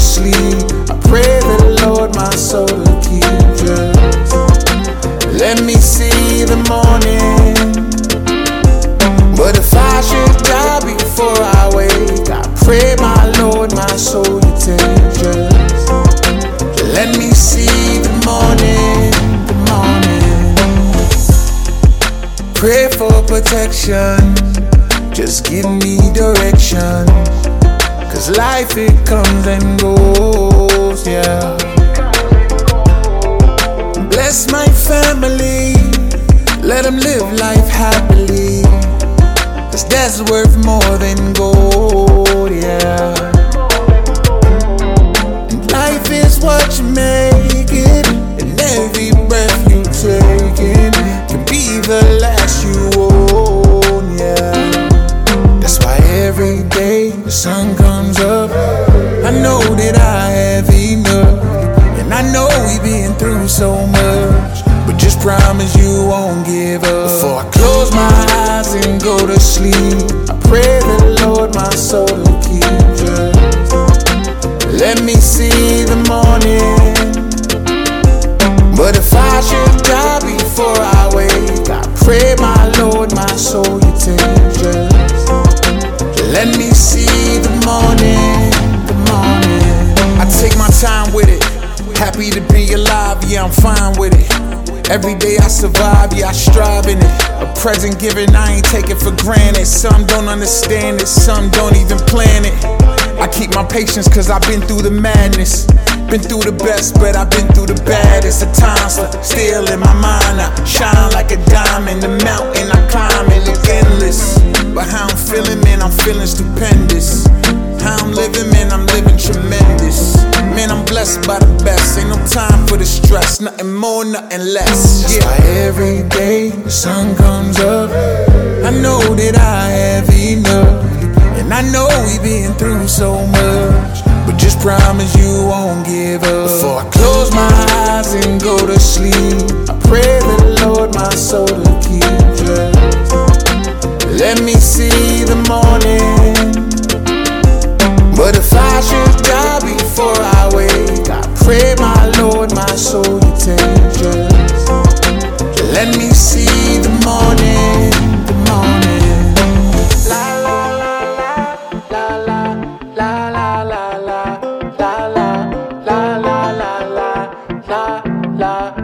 sleep. I pray the Lord my soul to keep just. Let me see the morning. But if I should die before I wake, I pray my Lord my soul you take just. Let me see the morning, the morning. Pray for protection, just give me direction. Life it comes and goes, yeah. Bless my family, let them live life happily. Cause that's worth more than gold, yeah. And life is what you make it, and every breath you take in can be the last the sun comes up, I know that I have enough. And I know we've been through so much, but just promise you won't give up. Before I close my eyes and go to sleep, I pray the Lord my soul to keep. Let me see the morning. But if I should die before I wake, I pray my Lord my soul Happy to be alive, yeah, I'm fine with it. Every day I survive, yeah, I strive in it. A present given, I ain't take it for granted. Some don't understand it, some don't even plan it. I keep my patience cause I've been through the madness. Been through the best, but I've been through the baddest. The times still in my mind. I shine like a diamond. The mountain I climb it look endless. But how I'm feeling, man, I'm feeling stupendous. How I'm living, man, I'm living tremendous. Man, I'm blessed by the best. Ain't no time for the stress. Nothing more, nothing less. Yeah. That's why every day the sun comes up, I know that I have enough. And I know we've been through so much. But just promise you won't give up. Before I close my eyes and go to sleep, Let me see the morning, the morning. La la la la la la la la la la la la la la la la